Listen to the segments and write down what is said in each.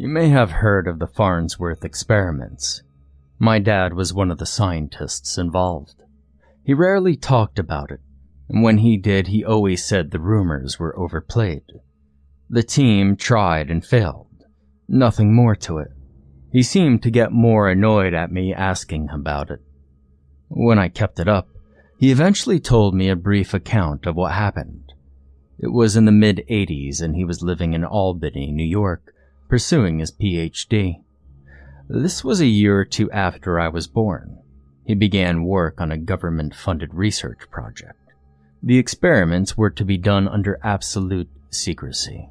You may have heard of the Farnsworth experiments. My dad was one of the scientists involved. He rarely talked about it, and when he did, he always said the rumors were overplayed. The team tried and failed. Nothing more to it. He seemed to get more annoyed at me asking about it. When I kept it up, he eventually told me a brief account of what happened. It was in the mid 80s and he was living in Albany, New York, pursuing his PhD. This was a year or two after I was born. He began work on a government funded research project. The experiments were to be done under absolute secrecy.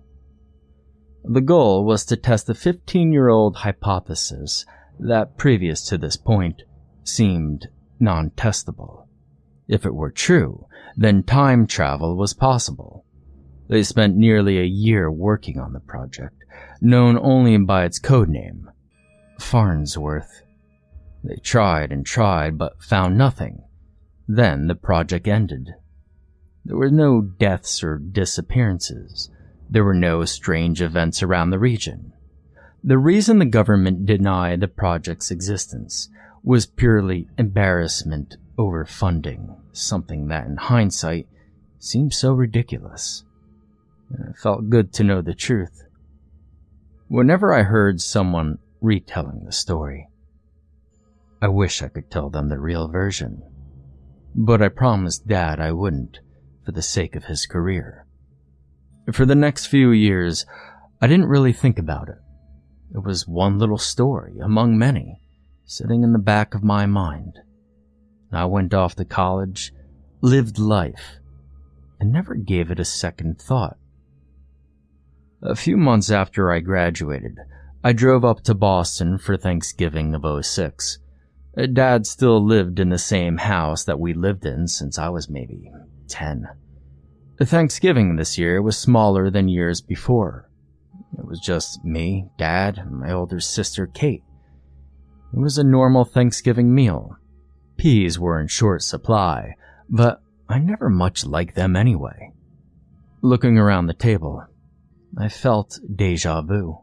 The goal was to test the 15 year old hypothesis that, previous to this point, seemed non testable. If it were true, then time travel was possible. They spent nearly a year working on the project, known only by its code name, Farnsworth. They tried and tried, but found nothing. Then the project ended. There were no deaths or disappearances. There were no strange events around the region. The reason the government denied the project's existence was purely embarrassment over funding, something that in hindsight seemed so ridiculous. It felt good to know the truth. Whenever I heard someone retelling the story, I wish I could tell them the real version. But I promised Dad I wouldn't, for the sake of his career. For the next few years, I didn't really think about it. It was one little story among many, sitting in the back of my mind. I went off to college, lived life, and never gave it a second thought. A few months after I graduated, I drove up to Boston for Thanksgiving of 06. Uh, Dad still lived in the same house that we lived in since I was maybe 10. Thanksgiving this year was smaller than years before. It was just me, Dad, and my older sister, Kate. It was a normal Thanksgiving meal. Peas were in short supply, but I never much liked them anyway. Looking around the table, I felt deja vu.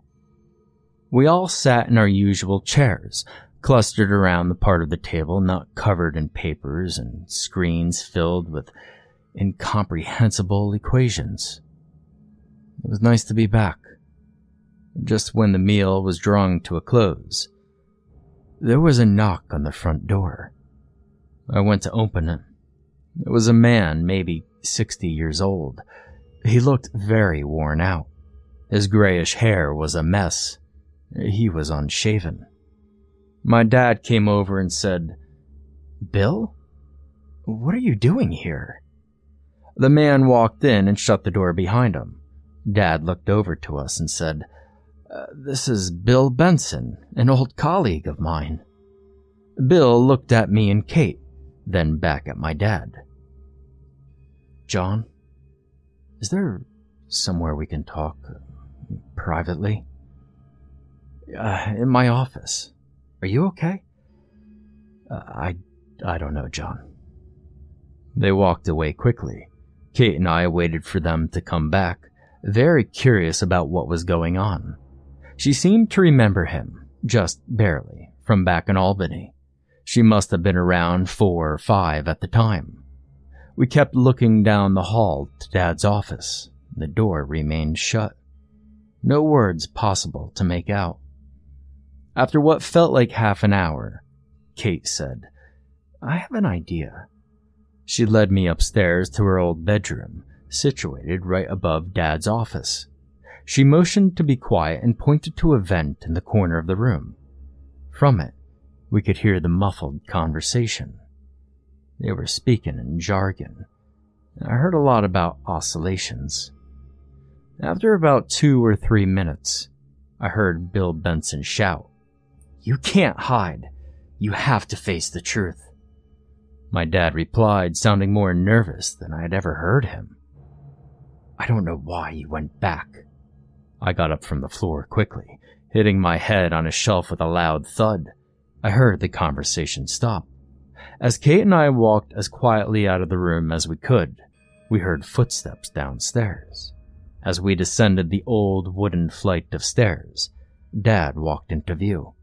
We all sat in our usual chairs, clustered around the part of the table not covered in papers and screens filled with incomprehensible equations. It was nice to be back. Just when the meal was drawing to a close, there was a knock on the front door. I went to open it. It was a man, maybe 60 years old. He looked very worn out. His grayish hair was a mess. He was unshaven. My dad came over and said, Bill? What are you doing here? The man walked in and shut the door behind him. Dad looked over to us and said, uh, This is Bill Benson, an old colleague of mine. Bill looked at me and Kate, then back at my dad. John, is there somewhere we can talk uh, privately? Uh, in my office. Are you okay? Uh, I, I don't know, John. They walked away quickly. Kate and I waited for them to come back, very curious about what was going on. She seemed to remember him, just barely, from back in Albany. She must have been around four or five at the time. We kept looking down the hall to Dad's office. The door remained shut. No words possible to make out. After what felt like half an hour, Kate said, I have an idea. She led me upstairs to her old bedroom, situated right above Dad's office. She motioned to be quiet and pointed to a vent in the corner of the room. From it, we could hear the muffled conversation. They were speaking in jargon. I heard a lot about oscillations. After about two or three minutes, I heard Bill Benson shout, You can't hide. You have to face the truth. My dad replied, sounding more nervous than I had ever heard him. I don't know why you went back. I got up from the floor quickly, hitting my head on a shelf with a loud thud. I heard the conversation stop. As Kate and I walked as quietly out of the room as we could, we heard footsteps downstairs. As we descended the old wooden flight of stairs, Dad walked into view.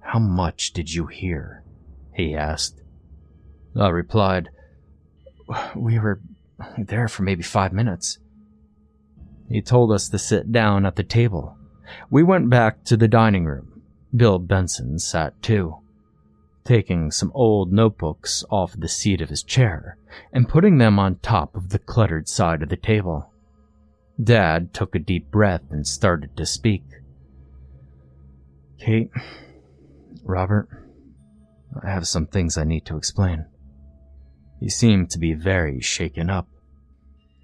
How much did you hear? he asked. I replied, We were there for maybe five minutes. He told us to sit down at the table. We went back to the dining room. Bill Benson sat too, taking some old notebooks off the seat of his chair and putting them on top of the cluttered side of the table. Dad took a deep breath and started to speak. Kate, Robert, I have some things I need to explain. He seemed to be very shaken up,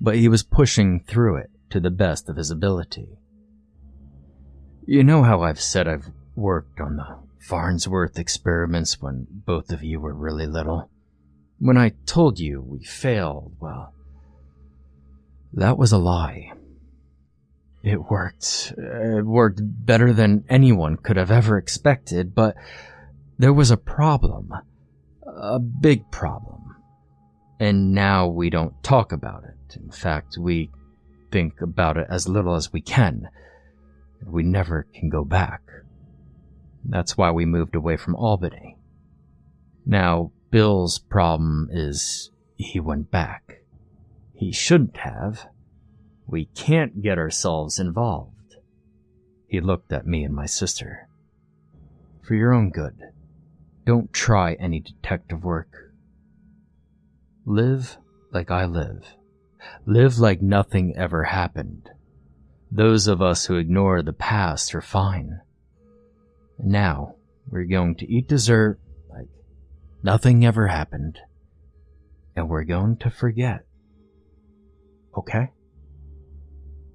but he was pushing through it to the best of his ability. You know how I've said I've worked on the Farnsworth experiments when both of you were really little? When I told you we failed, well, that was a lie. It worked. Uh, it worked better than anyone could have ever expected, but there was a problem. A big problem. And now we don't talk about it. In fact, we think about it as little as we can. We never can go back. That's why we moved away from Albany. Now, Bill's problem is he went back. He shouldn't have. We can't get ourselves involved. He looked at me and my sister. For your own good, don't try any detective work. Live like I live. Live like nothing ever happened. Those of us who ignore the past are fine. Now, we're going to eat dessert like nothing ever happened. And we're going to forget. Okay?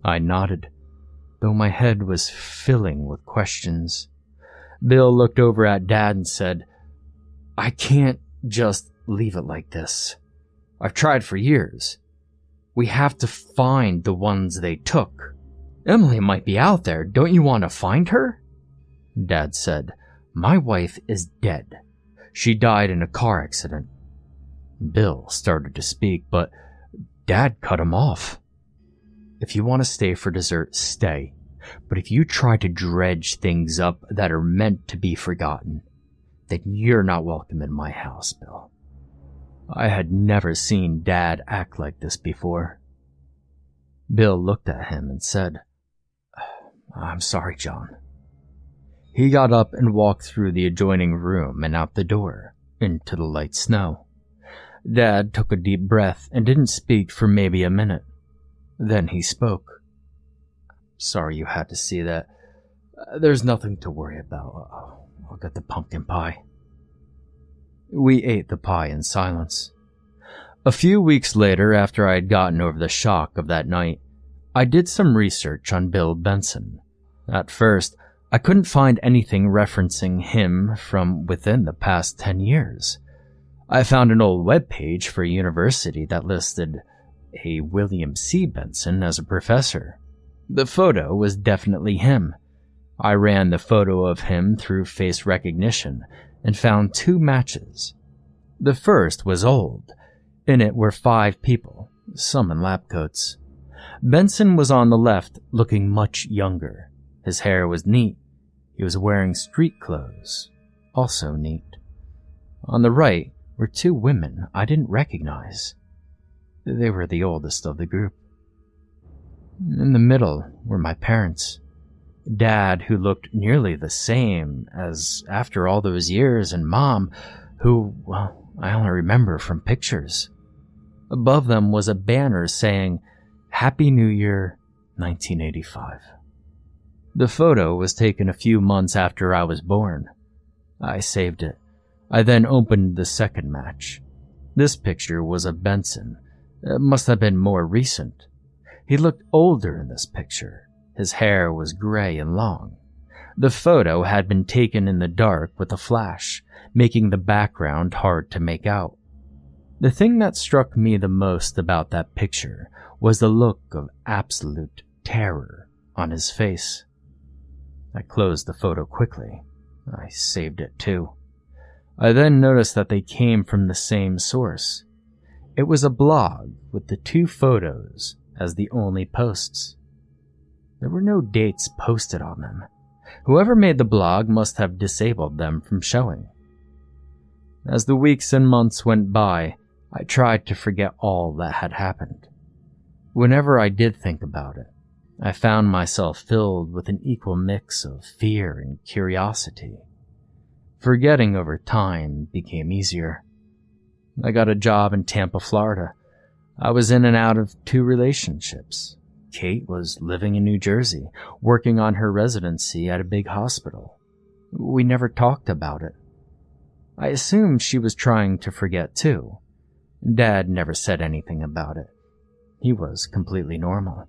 I nodded, though my head was filling with questions. Bill looked over at Dad and said, I can't just leave it like this. I've tried for years. We have to find the ones they took. Emily might be out there. Don't you want to find her? Dad said, My wife is dead. She died in a car accident. Bill started to speak, but Dad cut him off. If you want to stay for dessert, stay. But if you try to dredge things up that are meant to be forgotten, then you're not welcome in my house, Bill. I had never seen Dad act like this before. Bill looked at him and said, I'm sorry, John. He got up and walked through the adjoining room and out the door, into the light snow. Dad took a deep breath and didn't speak for maybe a minute. Then he spoke. Sorry you had to see that. Uh, there's nothing to worry about. I'll, I'll get the pumpkin pie. We ate the pie in silence. A few weeks later, after I had gotten over the shock of that night, I did some research on Bill Benson. At first, I couldn't find anything referencing him from within the past 10 years. I found an old web page for a university that listed a William C. Benson as a professor. The photo was definitely him. I ran the photo of him through face recognition and found two matches. The first was old. In it were five people, some in lab coats. Benson was on the left, looking much younger. His hair was neat. He was wearing street clothes, also neat. On the right were two women I didn't recognize. They were the oldest of the group. In the middle were my parents. Dad, who looked nearly the same as after all those years, and Mom, who, well, I only remember from pictures. Above them was a banner saying, Happy New Year, 1985. The photo was taken a few months after I was born. I saved it. I then opened the second match. This picture was of Benson, it must have been more recent. He looked older in this picture. His hair was gray and long. The photo had been taken in the dark with a flash, making the background hard to make out. The thing that struck me the most about that picture was the look of absolute terror on his face. I closed the photo quickly. I saved it too. I then noticed that they came from the same source. It was a blog with the two photos as the only posts. There were no dates posted on them. Whoever made the blog must have disabled them from showing. As the weeks and months went by, I tried to forget all that had happened. Whenever I did think about it, I found myself filled with an equal mix of fear and curiosity. Forgetting over time became easier. I got a job in Tampa, Florida. I was in and out of two relationships. Kate was living in New Jersey, working on her residency at a big hospital. We never talked about it. I assumed she was trying to forget too. Dad never said anything about it. He was completely normal.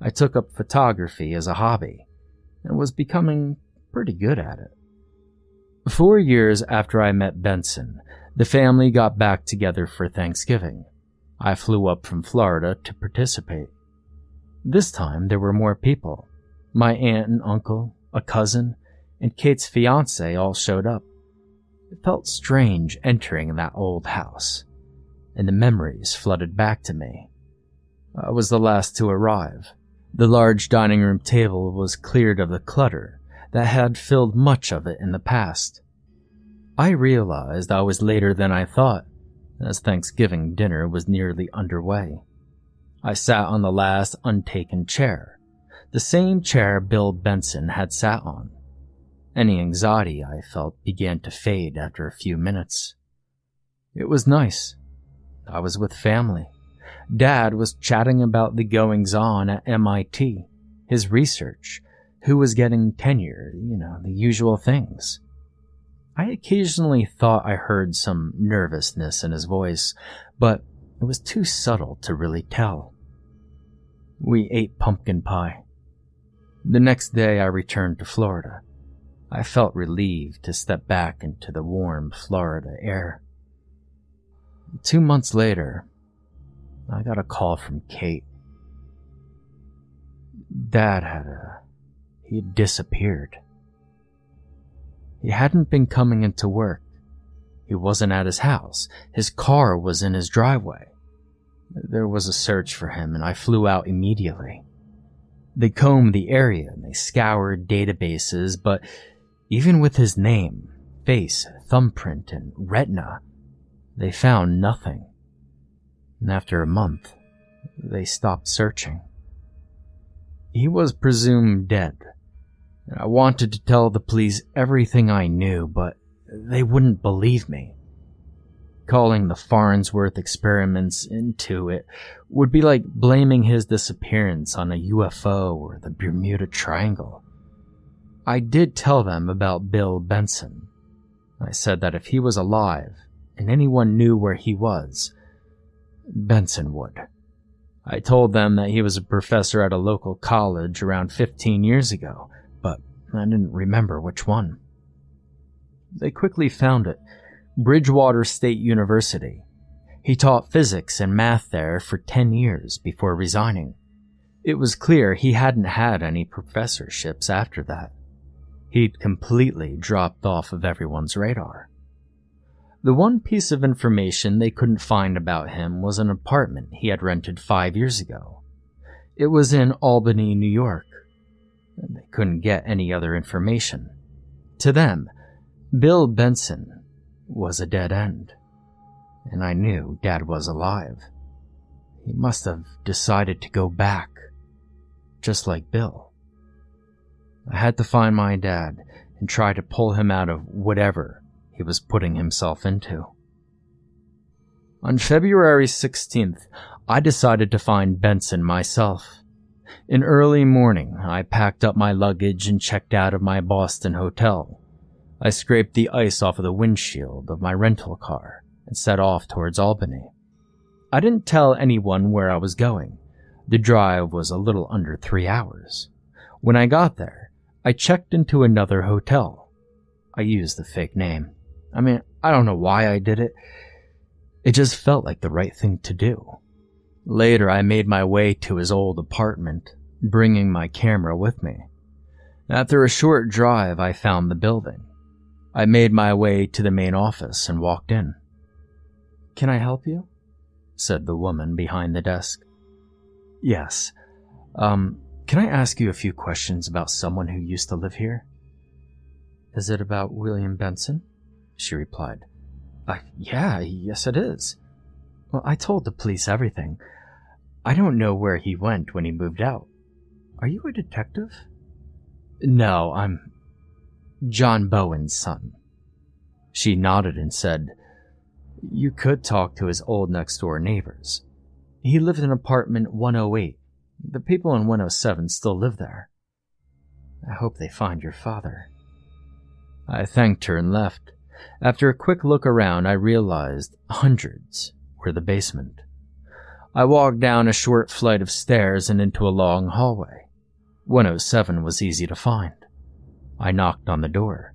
I took up photography as a hobby and was becoming pretty good at it. Four years after I met Benson, the family got back together for Thanksgiving. I flew up from Florida to participate. This time there were more people. My aunt and uncle, a cousin, and Kate's fiance all showed up. It felt strange entering that old house, and the memories flooded back to me. I was the last to arrive. The large dining room table was cleared of the clutter that had filled much of it in the past. I realized I was later than I thought, as Thanksgiving dinner was nearly underway. I sat on the last untaken chair, the same chair Bill Benson had sat on. Any anxiety I felt began to fade after a few minutes. It was nice. I was with family. Dad was chatting about the goings on at MIT, his research, who was getting tenure, you know, the usual things. I occasionally thought I heard some nervousness in his voice, but it was too subtle to really tell. We ate pumpkin pie. The next day I returned to Florida. I felt relieved to step back into the warm Florida air. Two months later, I got a call from Kate. Dad had a. he had disappeared. He hadn't been coming into work. He wasn't at his house. His car was in his driveway. There was a search for him, and I flew out immediately. They combed the area and they scoured databases, but even with his name, face, thumbprint, and retina, they found nothing. And after a month, they stopped searching. He was presumed dead. I wanted to tell the police everything I knew, but they wouldn't believe me. Calling the Farnsworth experiments into it would be like blaming his disappearance on a UFO or the Bermuda Triangle. I did tell them about Bill Benson. I said that if he was alive and anyone knew where he was, Benson would. I told them that he was a professor at a local college around 15 years ago, I didn't remember which one. They quickly found it Bridgewater State University. He taught physics and math there for 10 years before resigning. It was clear he hadn't had any professorships after that. He'd completely dropped off of everyone's radar. The one piece of information they couldn't find about him was an apartment he had rented five years ago. It was in Albany, New York. They couldn't get any other information. To them, Bill Benson was a dead end. And I knew Dad was alive. He must have decided to go back, just like Bill. I had to find my dad and try to pull him out of whatever he was putting himself into. On February 16th, I decided to find Benson myself. In early morning, I packed up my luggage and checked out of my Boston hotel. I scraped the ice off of the windshield of my rental car and set off towards Albany. I didn't tell anyone where I was going. The drive was a little under three hours. When I got there, I checked into another hotel. I used the fake name. I mean, I don't know why I did it. It just felt like the right thing to do. Later, I made my way to his old apartment, bringing my camera with me. After a short drive, I found the building. I made my way to the main office and walked in. Can I help you? said the woman behind the desk. Yes. Um, Can I ask you a few questions about someone who used to live here? Is it about William Benson? She replied. Uh, yeah, yes it is. Well, I told the police everything. I don't know where he went when he moved out. Are you a detective? No, I'm John Bowen's son. She nodded and said, You could talk to his old next door neighbors. He lived in apartment 108. The people in 107 still live there. I hope they find your father. I thanked her and left. After a quick look around, I realized hundreds were the basement. I walked down a short flight of stairs and into a long hallway. 107 was easy to find. I knocked on the door.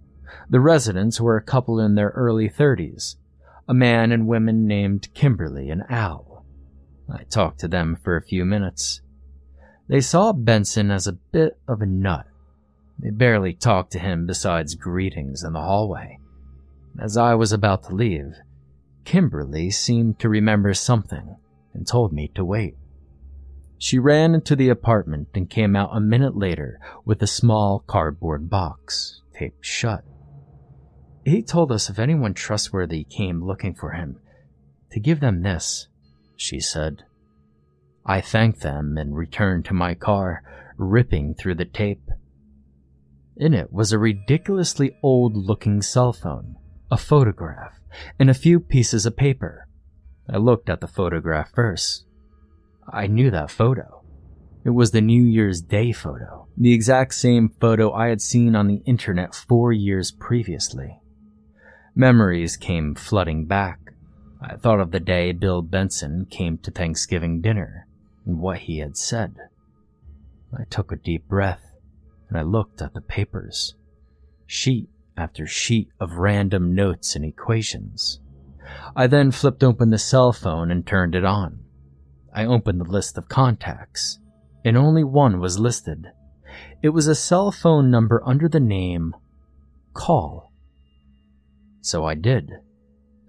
The residents were a couple in their early 30s, a man and woman named Kimberly and Al. I talked to them for a few minutes. They saw Benson as a bit of a nut. They barely talked to him besides greetings in the hallway. As I was about to leave, Kimberly seemed to remember something and told me to wait. She ran into the apartment and came out a minute later with a small cardboard box, taped shut. He told us if anyone trustworthy came looking for him, to give them this, she said. I thanked them and returned to my car, ripping through the tape. In it was a ridiculously old looking cell phone, a photograph, and a few pieces of paper. I looked at the photograph first. I knew that photo. It was the New Year's Day photo, the exact same photo I had seen on the internet four years previously. Memories came flooding back. I thought of the day Bill Benson came to Thanksgiving dinner and what he had said. I took a deep breath and I looked at the papers. Sheet after sheet of random notes and equations. I then flipped open the cell phone and turned it on. I opened the list of contacts, and only one was listed. It was a cell phone number under the name Call. So I did.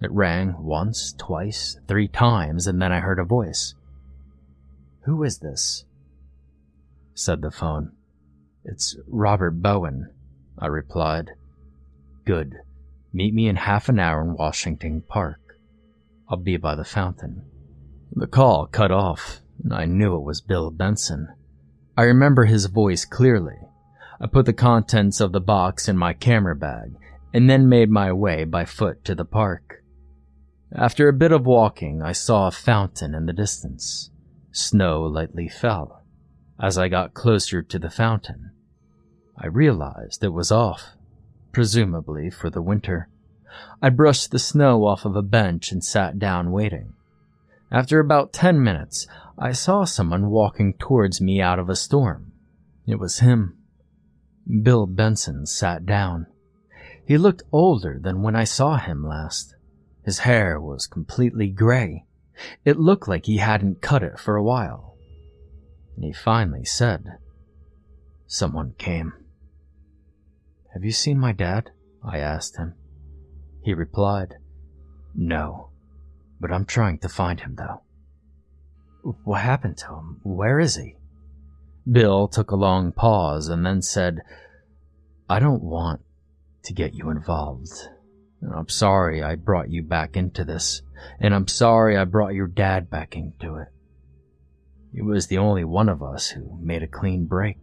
It rang once, twice, three times, and then I heard a voice. Who is this? said the phone. It's Robert Bowen, I replied. Good. Meet me in half an hour in Washington Park. I'll be by the fountain. The call cut off, and I knew it was Bill Benson. I remember his voice clearly. I put the contents of the box in my camera bag and then made my way by foot to the park. After a bit of walking, I saw a fountain in the distance. Snow lightly fell. As I got closer to the fountain, I realized it was off presumably for the winter. I brushed the snow off of a bench and sat down waiting. After about ten minutes, I saw someone walking towards me out of a storm. It was him. Bill Benson sat down. He looked older than when I saw him last. His hair was completely gray. It looked like he hadn't cut it for a while. And he finally said, Someone came. Have you seen my dad? I asked him. He replied, No, but I'm trying to find him though. What happened to him? Where is he? Bill took a long pause and then said, I don't want to get you involved. I'm sorry I brought you back into this, and I'm sorry I brought your dad back into it. He was the only one of us who made a clean break.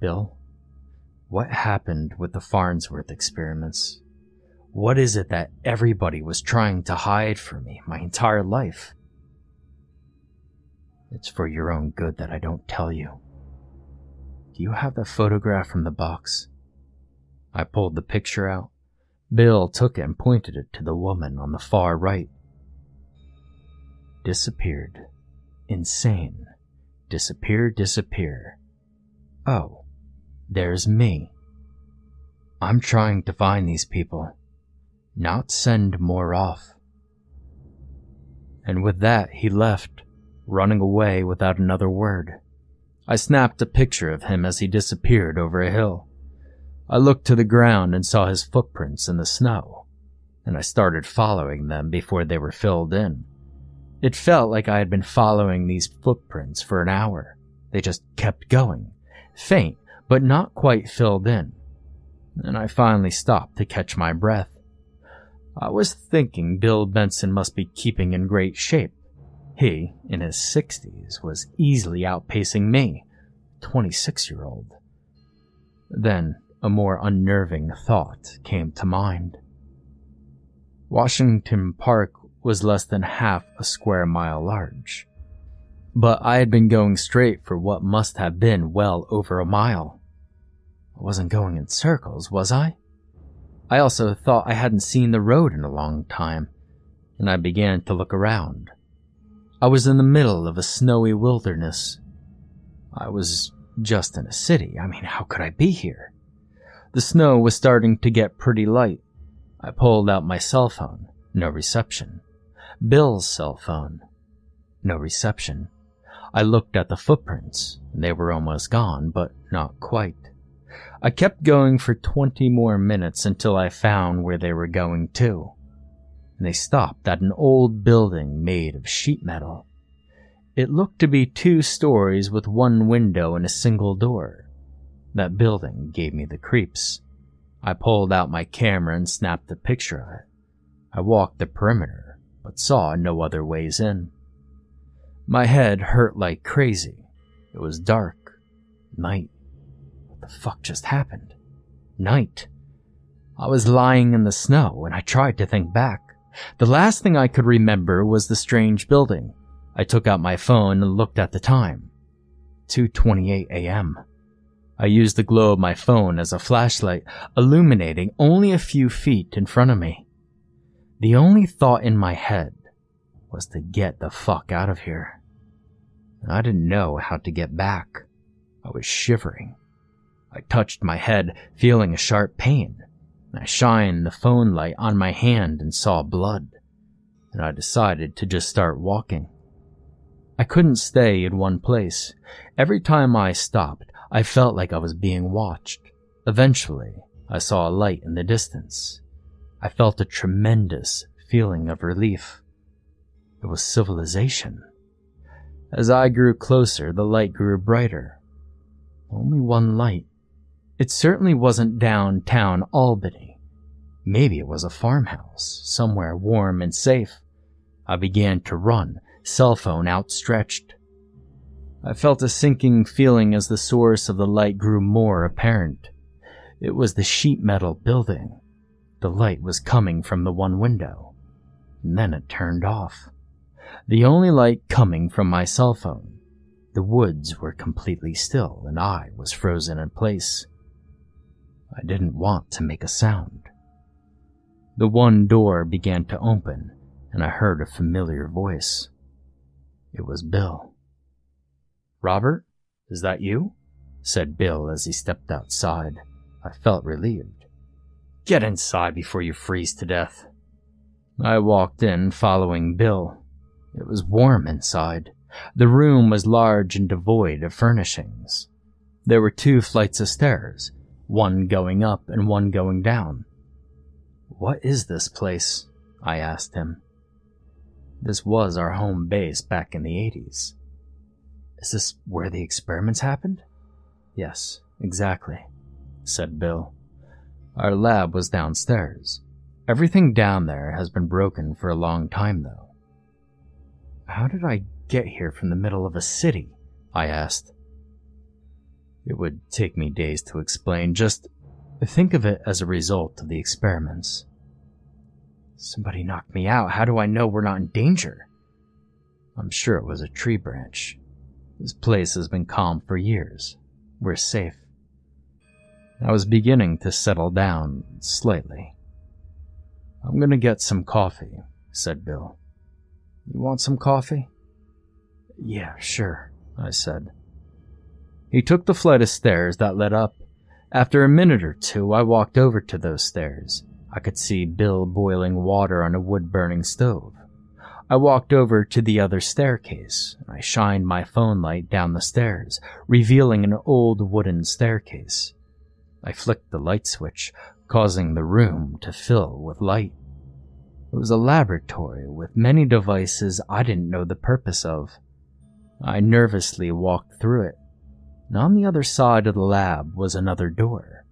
Bill, what happened with the Farnsworth experiments? What is it that everybody was trying to hide from me my entire life? It's for your own good that I don't tell you. Do you have the photograph from the box? I pulled the picture out. Bill took it and pointed it to the woman on the far right. Disappeared. Insane. Disappear, disappear. Oh, there's me. I'm trying to find these people, not send more off. And with that, he left, running away without another word. I snapped a picture of him as he disappeared over a hill. I looked to the ground and saw his footprints in the snow, and I started following them before they were filled in. It felt like I had been following these footprints for an hour, They just kept going, faint, but not quite filled in. And I finally stopped to catch my breath. I was thinking Bill Benson must be keeping in great shape. He, in his 60s, was easily outpacing me, 26 year old. Then a more unnerving thought came to mind. Washington Park was less than half a square mile large. But I had been going straight for what must have been well over a mile. I wasn't going in circles, was I? I also thought I hadn't seen the road in a long time, and I began to look around. I was in the middle of a snowy wilderness. I was just in a city. I mean, how could I be here? The snow was starting to get pretty light. I pulled out my cell phone. No reception. Bill's cell phone. No reception. I looked at the footprints. They were almost gone, but not quite. I kept going for 20 more minutes until I found where they were going to. They stopped at an old building made of sheet metal. It looked to be two stories with one window and a single door. That building gave me the creeps. I pulled out my camera and snapped a picture of it. I walked the perimeter, but saw no other ways in. My head hurt like crazy. It was dark. Night. What the fuck just happened? Night. I was lying in the snow and I tried to think back. The last thing I could remember was the strange building. I took out my phone and looked at the time. 2:28 a.m. I used the glow of my phone as a flashlight, illuminating only a few feet in front of me. The only thought in my head was to get the fuck out of here. I didn't know how to get back. I was shivering. I touched my head, feeling a sharp pain. I shined the phone light on my hand and saw blood. And I decided to just start walking. I couldn't stay in one place. Every time I stopped, I felt like I was being watched. Eventually, I saw a light in the distance. I felt a tremendous feeling of relief. It was civilization. As I grew closer, the light grew brighter. Only one light. It certainly wasn't downtown Albany. Maybe it was a farmhouse, somewhere warm and safe. I began to run, cell phone outstretched. I felt a sinking feeling as the source of the light grew more apparent. It was the sheet metal building. The light was coming from the one window. And then it turned off. The only light coming from my cell phone. The woods were completely still and I was frozen in place. I didn't want to make a sound. The one door began to open and I heard a familiar voice. It was Bill. Robert, is that you? said Bill as he stepped outside. I felt relieved. Get inside before you freeze to death. I walked in, following Bill. It was warm inside. The room was large and devoid of furnishings. There were two flights of stairs, one going up and one going down. What is this place? I asked him. This was our home base back in the 80s. Is this where the experiments happened? Yes, exactly, said Bill. Our lab was downstairs. Everything down there has been broken for a long time, though. How did I get here from the middle of a city? I asked. It would take me days to explain. Just think of it as a result of the experiments. Somebody knocked me out. How do I know we're not in danger? I'm sure it was a tree branch. This place has been calm for years. We're safe. I was beginning to settle down slightly. I'm gonna get some coffee, said Bill. You want some coffee? Yeah, sure, I said. He took the flight of stairs that led up. After a minute or two, I walked over to those stairs. I could see Bill boiling water on a wood burning stove. I walked over to the other staircase, I shined my phone light down the stairs, revealing an old wooden staircase. I flicked the light switch, causing the room to fill with light. It was a laboratory with many devices I didn't know the purpose of. I nervously walked through it, and on the other side of the lab was another door.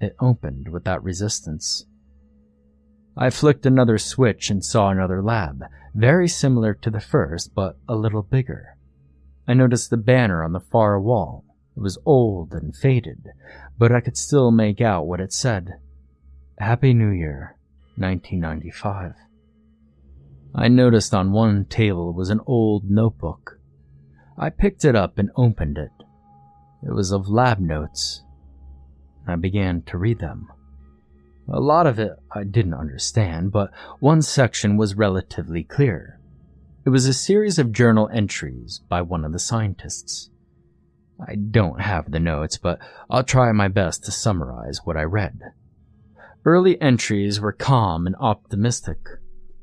It opened without resistance. I flicked another switch and saw another lab, very similar to the first, but a little bigger. I noticed the banner on the far wall. It was old and faded, but I could still make out what it said. Happy New Year, 1995. I noticed on one table was an old notebook. I picked it up and opened it. It was of lab notes. I began to read them. A lot of it I didn't understand, but one section was relatively clear. It was a series of journal entries by one of the scientists. I don't have the notes, but I'll try my best to summarize what I read. Early entries were calm and optimistic.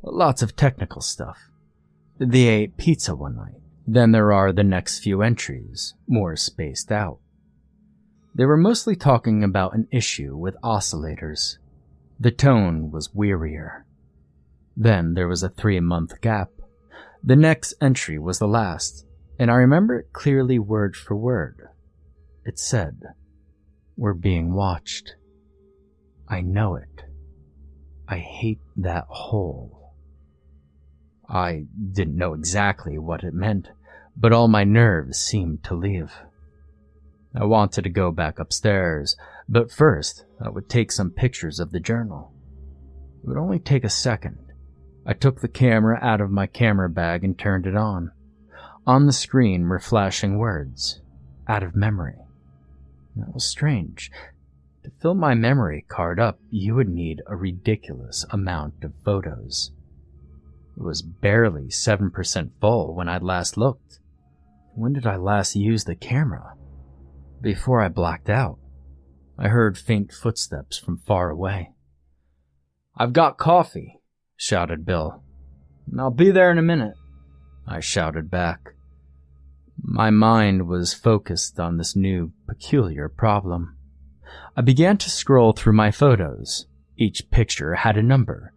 Lots of technical stuff. They ate pizza one night. Then there are the next few entries, more spaced out. They were mostly talking about an issue with oscillators. The tone was wearier. Then there was a three month gap. The next entry was the last, and I remember it clearly word for word. It said, We're being watched. I know it. I hate that hole. I didn't know exactly what it meant, but all my nerves seemed to leave. I wanted to go back upstairs, but first I would take some pictures of the journal. It would only take a second. I took the camera out of my camera bag and turned it on. On the screen were flashing words, out of memory. That was strange. To fill my memory card up, you would need a ridiculous amount of photos. It was barely 7% full when I last looked. When did I last use the camera? Before I blacked out, I heard faint footsteps from far away. I've got coffee, shouted Bill. I'll be there in a minute, I shouted back. My mind was focused on this new, peculiar problem. I began to scroll through my photos. Each picture had a number,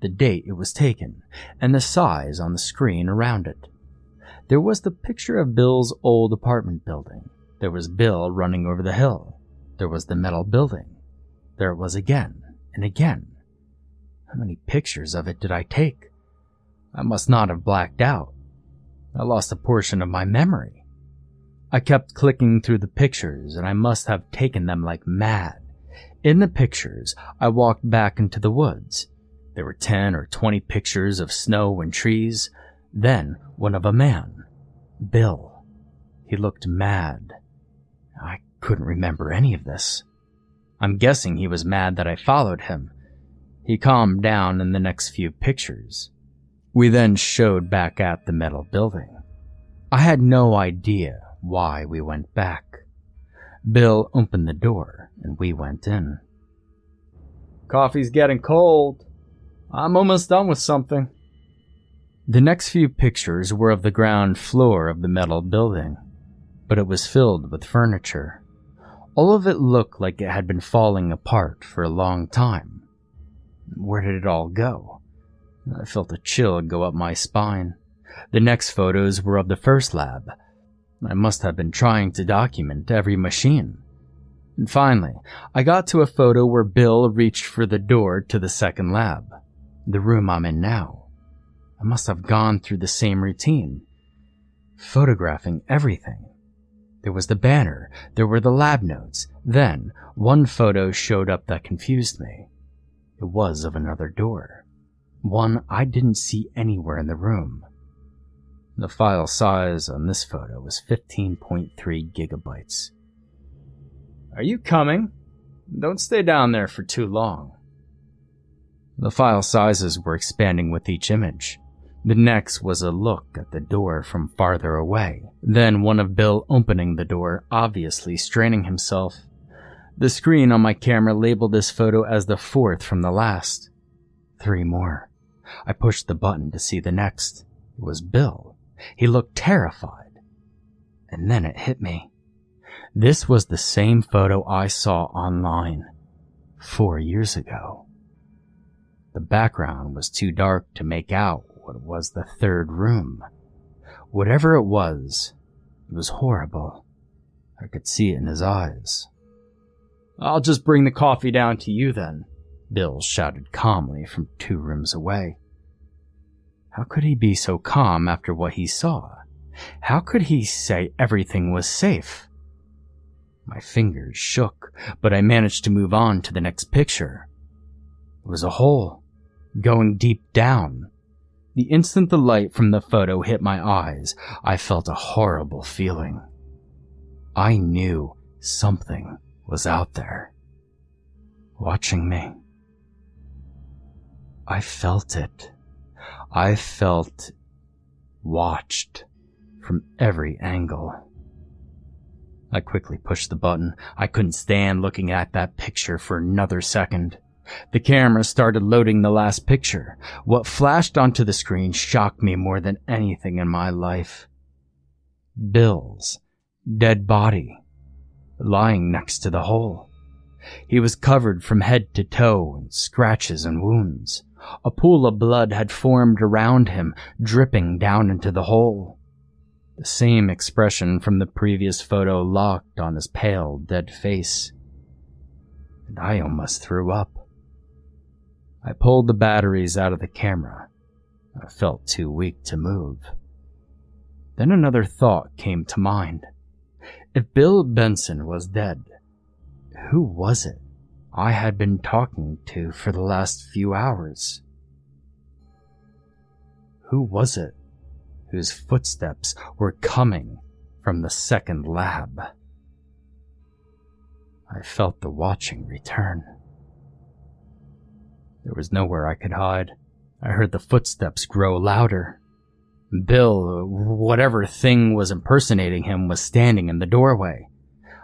the date it was taken, and the size on the screen around it. There was the picture of Bill's old apartment building, there was Bill running over the hill. There was the metal building. There it was again and again. How many pictures of it did I take? I must not have blacked out. I lost a portion of my memory. I kept clicking through the pictures, and I must have taken them like mad. In the pictures, I walked back into the woods. There were ten or twenty pictures of snow and trees, then one of a man. Bill. He looked mad. I couldn't remember any of this. I'm guessing he was mad that I followed him. He calmed down in the next few pictures. We then showed back at the metal building. I had no idea why we went back. Bill opened the door and we went in. Coffee's getting cold. I'm almost done with something. The next few pictures were of the ground floor of the metal building but it was filled with furniture. All of it looked like it had been falling apart for a long time. Where did it all go? I felt a chill go up my spine. The next photos were of the first lab. I must have been trying to document every machine. And finally, I got to a photo where Bill reached for the door to the second lab, the room I'm in now. I must have gone through the same routine, photographing everything. There was the banner, there were the lab notes. Then, one photo showed up that confused me. It was of another door. One I didn't see anywhere in the room. The file size on this photo was 15.3 gigabytes. Are you coming? Don't stay down there for too long. The file sizes were expanding with each image. The next was a look at the door from farther away. Then one of Bill opening the door, obviously straining himself. The screen on my camera labeled this photo as the fourth from the last. Three more. I pushed the button to see the next. It was Bill. He looked terrified. And then it hit me. This was the same photo I saw online four years ago. The background was too dark to make out what was the third room. Whatever it was, it was horrible. I could see it in his eyes. I'll just bring the coffee down to you then, Bill shouted calmly from two rooms away. How could he be so calm after what he saw? How could he say everything was safe? My fingers shook, but I managed to move on to the next picture. It was a hole, going deep down. The instant the light from the photo hit my eyes, I felt a horrible feeling. I knew something was out there, watching me. I felt it. I felt watched from every angle. I quickly pushed the button. I couldn't stand looking at that picture for another second. The camera started loading the last picture. What flashed onto the screen shocked me more than anything in my life. Bill's dead body, lying next to the hole. He was covered from head to toe in scratches and wounds. A pool of blood had formed around him, dripping down into the hole. The same expression from the previous photo locked on his pale, dead face. And I almost threw up. I pulled the batteries out of the camera. I felt too weak to move. Then another thought came to mind. If Bill Benson was dead, who was it I had been talking to for the last few hours? Who was it whose footsteps were coming from the second lab. I felt the watching return. There was nowhere I could hide. I heard the footsteps grow louder. Bill, whatever thing was impersonating him, was standing in the doorway.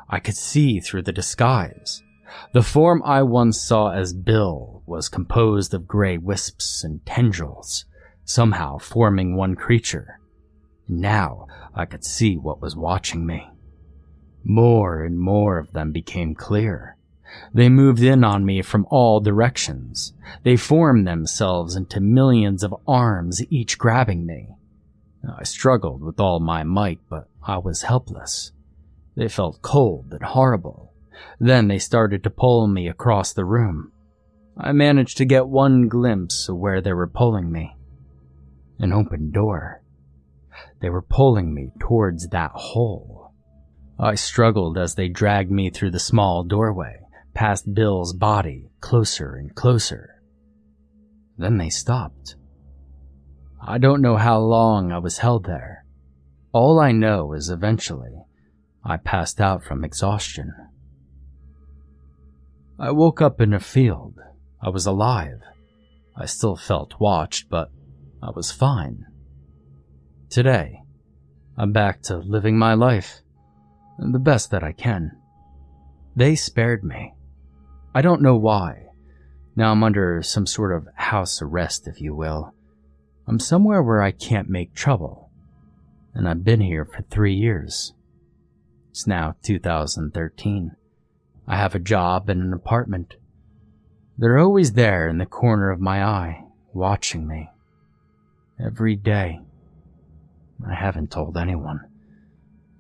I could see through the disguise. The form I once saw as Bill was composed of gray wisps and tendrils, somehow forming one creature. Now I could see what was watching me. More and more of them became clear. They moved in on me from all directions. They formed themselves into millions of arms, each grabbing me. I struggled with all my might, but I was helpless. They felt cold and horrible. Then they started to pull me across the room. I managed to get one glimpse of where they were pulling me. An open door. They were pulling me towards that hole. I struggled as they dragged me through the small doorway, past Bill's body, closer and closer. Then they stopped. I don't know how long I was held there. All I know is eventually I passed out from exhaustion. I woke up in a field. I was alive. I still felt watched, but I was fine. Today, I'm back to living my life, the best that I can. They spared me. I don't know why. Now I'm under some sort of house arrest, if you will. I'm somewhere where I can't make trouble, and I've been here for three years. It's now 2013. I have a job and an apartment. They're always there in the corner of my eye, watching me. Every day. I haven't told anyone.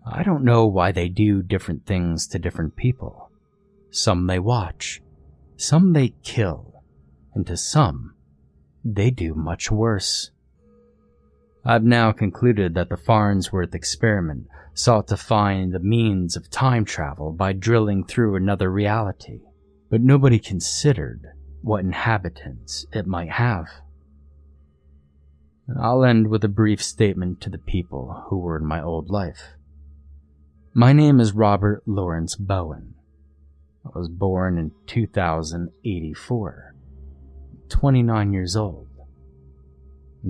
I don't know why they do different things to different people. Some they watch, some they kill, and to some, they do much worse. I've now concluded that the Farnsworth experiment sought to find the means of time travel by drilling through another reality, but nobody considered what inhabitants it might have. I'll end with a brief statement to the people who were in my old life. My name is Robert Lawrence Bowen. I was born in 2084, 29 years old.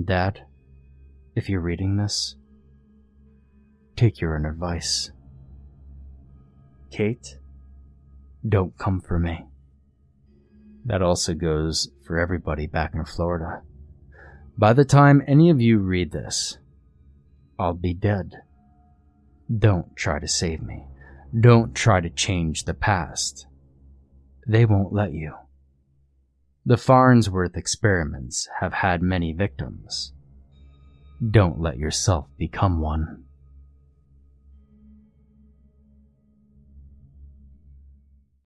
Dad, if you're reading this, take your own advice. Kate, don't come for me. That also goes for everybody back in Florida. By the time any of you read this, I'll be dead. Don't try to save me. Don't try to change the past. They won't let you. The Farnsworth experiments have had many victims. Don't let yourself become one.